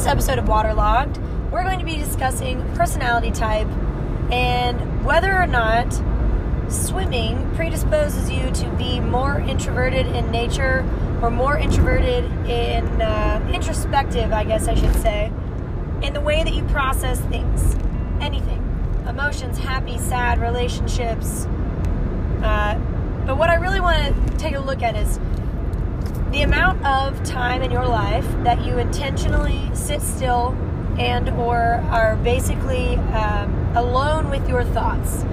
this episode of Waterlogged, we're going to be discussing personality type and whether or not swimming predisposes you to be more introverted in nature or more introverted in uh, introspective, I guess I should say, in the way that you process things, anything, emotions, happy, sad, relationships. Uh, but what I really want to take a look at is the amount of time in your life that you intentionally sit still and or are basically um, alone with your thoughts.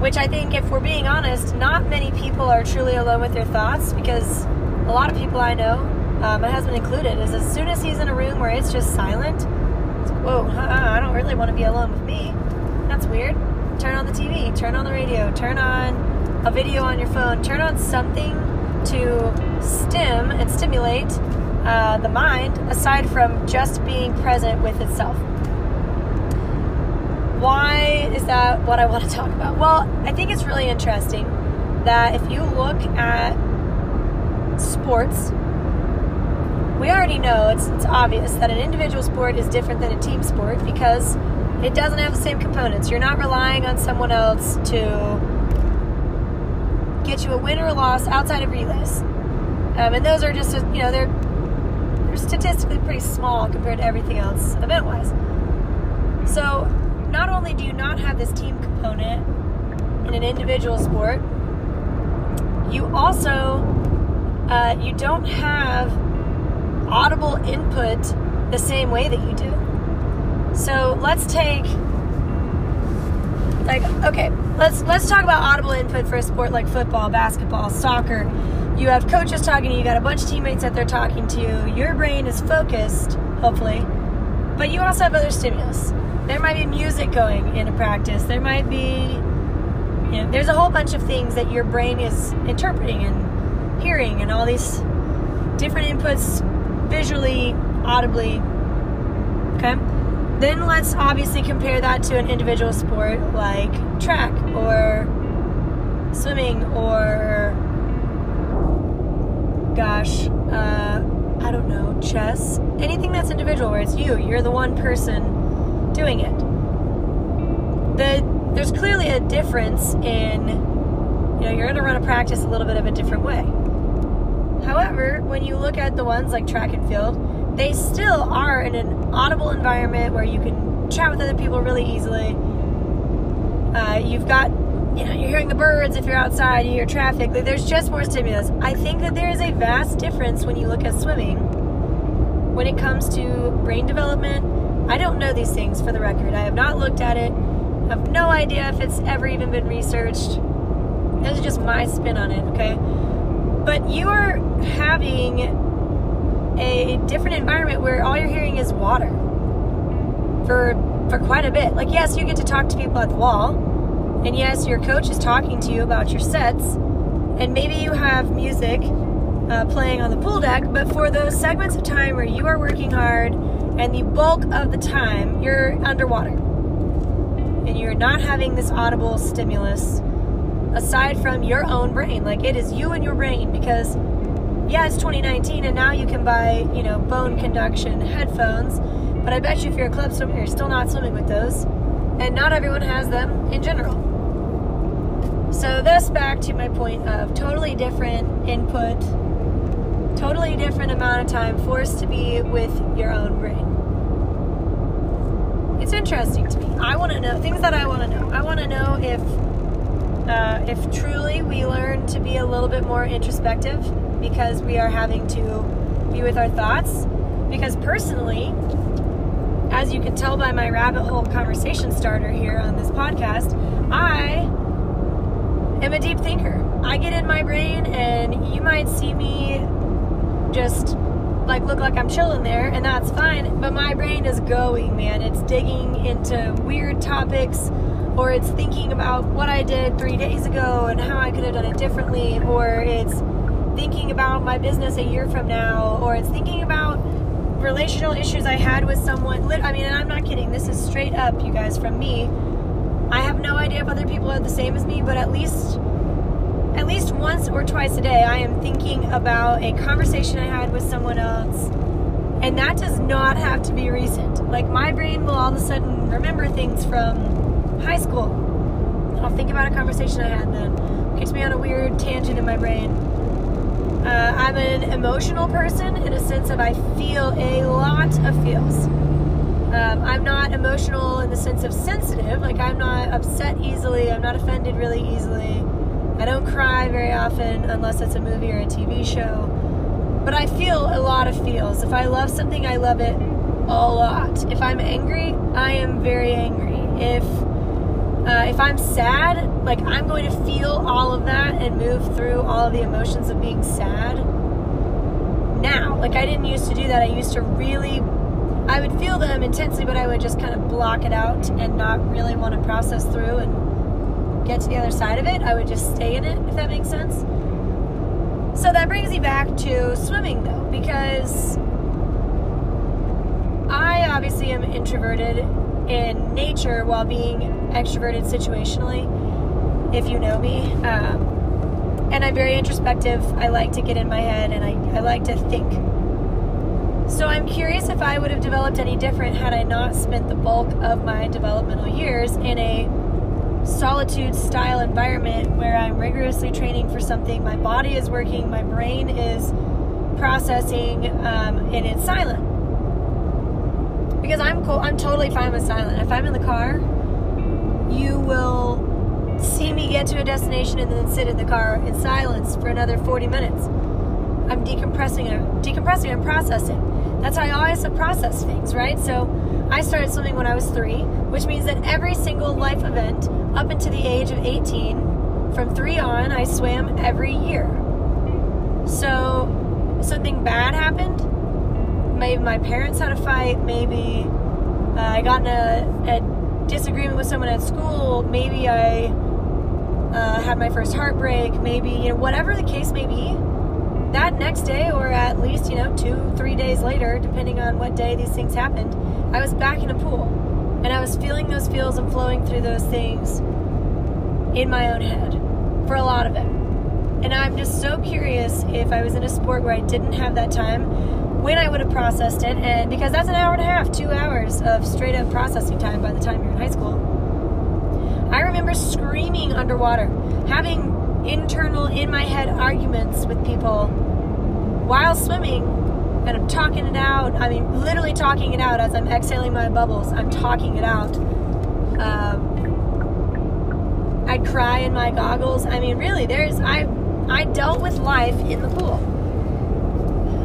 Which i think if we're being honest not many people are truly alone with their thoughts because a lot of people i know uh, my husband included is as soon as he's in a room where it's just silent it's, whoa i don't really want to be alone with me. That's weird. Turn on the tv turn on the radio turn on a video on your phone turn on something to stim and stimulate uh, the mind aside from just being present with itself. Why is that what I want to talk about? Well, I think it's really interesting that if you look at sports, we already know it's, it's obvious that an individual sport is different than a team sport because it doesn't have the same components. You're not relying on someone else to get you a win or a loss outside of relays. Um, and those are just, you know, they're they're statistically pretty small compared to everything else event-wise. So, not only do you not have this team component in an individual sport, you also uh, you don't have audible input the same way that you do. So let's take like okay let's let's talk about audible input for a sport like football basketball soccer. You have coaches talking to you you got a bunch of teammates that they're talking to. You your brain is focused hopefully but you also have other stimulus. There might be music going in a practice. There might be you know there's a whole bunch of things that your brain is interpreting and hearing and all these different inputs visually audibly okay then let's obviously compare that to an individual sport like track or swimming or, gosh, uh, I don't know, chess. Anything that's individual where it's you, you're the one person doing it. The, there's clearly a difference in, you know, you're going to run a practice a little bit of a different way. However, when you look at the ones like track and field, they still are in an audible environment where you can chat with other people really easily. Uh, you've got, you know, you're hearing the birds if you're outside, you hear traffic. There's just more stimulus. I think that there is a vast difference when you look at swimming when it comes to brain development. I don't know these things for the record. I have not looked at it. I have no idea if it's ever even been researched. This is just my spin on it, okay? But you are having a different environment where all you're hearing is water for for quite a bit. Like yes, you get to talk to people at the wall, and yes, your coach is talking to you about your sets, and maybe you have music uh, playing on the pool deck. But for those segments of time where you are working hard, and the bulk of the time you're underwater, and you're not having this audible stimulus aside from your own brain, like it is you and your brain because yeah, it's 2019 and now you can buy, you know, bone conduction headphones. But I bet you if you're a club swimmer, you're still not swimming with those. And not everyone has them in general. So, this back to my point of totally different input, totally different amount of time forced to be with your own brain. It's interesting to me. I want to know things that I want to know. I want to know if uh, if truly we learn to be a little bit more introspective because we are having to be with our thoughts. Because personally, as you can tell by my rabbit hole conversation starter here on this podcast, I am a deep thinker. I get in my brain, and you might see me just like look like I'm chilling there, and that's fine. But my brain is going, man. It's digging into weird topics, or it's thinking about what I did three days ago and how I could have done it differently, or it's thinking about my business a year from now, or it's thinking about relational issues I had with someone. I mean, and I'm not kidding. This is straight up, you guys, from me. I have no idea if other people are the same as me, but at least at least once or twice a day I am thinking about a conversation I had with someone else And that does not have to be recent. Like my brain will all of a sudden remember things from high school. I'll think about a conversation I had then. Gets me on a weird tangent in my brain. Uh, I'm an emotional person in a sense of I feel a lot of feels. Um, I'm not emotional in the sense of sensitive. Like I'm not upset easily. I'm not offended really easily. I don't cry very often unless it's a movie or a TV show. But I feel a lot of feels. If I love something, I love it a lot. If I'm angry, I am very angry. If uh, if I'm sad, like I'm going to feel all of that and move through all of the emotions of being sad. Now, like I didn't used to do that. I used to really, I would feel them intensely, but I would just kind of block it out and not really want to process through and get to the other side of it. I would just stay in it, if that makes sense. So that brings me back to swimming, though, because I obviously am introverted in nature while being extroverted situationally, if you know me. Um, and I'm very introspective. I like to get in my head and I, I like to think. So I'm curious if I would have developed any different had I not spent the bulk of my developmental years in a solitude style environment where I'm rigorously training for something. My body is working, my brain is processing, um, and it's silent because I'm cool. I'm totally fine with silent. If I'm in the car, you will see me get to a destination and then sit in the car in silence for another 40 minutes. I'm decompressing, I'm decompressing. I'm processing. That's how I always process things, right? So I started swimming when I was three, which means that every single life event up until the age of 18, from three on, I swam every year. So something bad happened, maybe my parents had a fight, maybe uh, I got in a, a, disagreement with someone at school, maybe I uh, had my first heartbreak, maybe, you know, whatever the case may be, that next day, or at least, you know, two, three days later, depending on what day these things happened, I was back in a pool. And I was feeling those feels and flowing through those things in my own head for a lot of it. And I'm just so curious if I was in a sport where I didn't have that time when I would have processed it, and because that's an hour and a half, two hours of straight up processing time by the time you're in high school. I remember screaming underwater, having internal, in my head arguments with people while swimming, and I'm talking it out. I mean, literally talking it out as I'm exhaling my bubbles. I'm talking it out. Um, I'd cry in my goggles. I mean, really, there's I I dealt with life in the pool.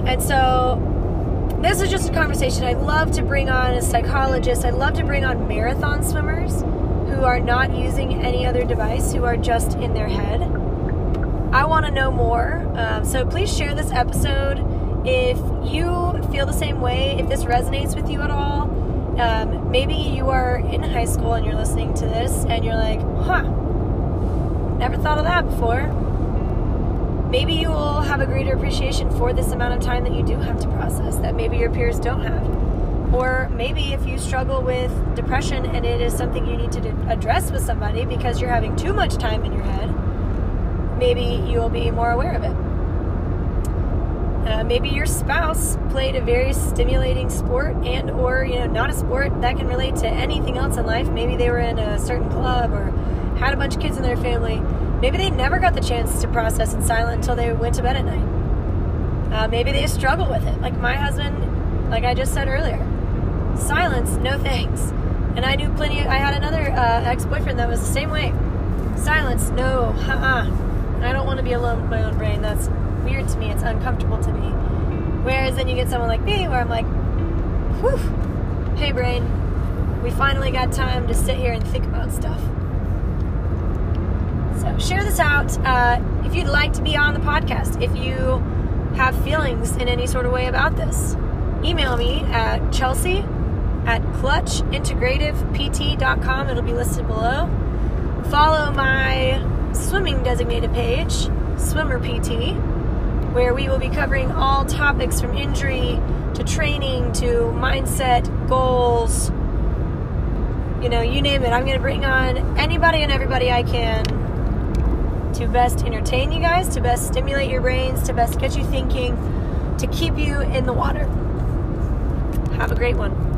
And so this is just a conversation I love to bring on as psychologists. I love to bring on marathon swimmers who are not using any other device, who are just in their head. I want to know more. Um, so please share this episode if you feel the same way, if this resonates with you at all. Um, maybe you are in high school and you're listening to this and you're like, huh, never thought of that before maybe you will have a greater appreciation for this amount of time that you do have to process that maybe your peers don't have. Or maybe if you struggle with depression and it is something you need to address with somebody because you're having too much time in your head, maybe you'll be more aware of it. Uh, maybe your spouse played a very stimulating sport and or you know not a sport that can relate to anything else in life maybe they were in a certain club or had a bunch of kids in their family Maybe they never got the chance to process in silence until they went to bed at night. Uh, maybe they struggle with it. Like my husband, like I just said earlier, silence, no thanks. And I knew plenty. Of, I had another uh, ex-boyfriend that was the same way. Silence, no, uh-uh. I don't want to be alone with my own brain. That's weird to me. It's uncomfortable to me. Whereas then you get someone like me, where I'm like, whew, hey brain, we finally got time to sit here and think about stuff. So share this out uh, if you'd like to be on the podcast. If you have feelings in any sort of way about this, email me at chelsea at clutchintegrativept.com. It'll be listed below. Follow my swimming designated page, Swimmer PT, where we will be covering all topics from injury to training to mindset, goals, you know, you name it. I'm going to bring on anybody and everybody I can to best entertain you guys, to best stimulate your brains, to best get you thinking, to keep you in the water. Have a great one.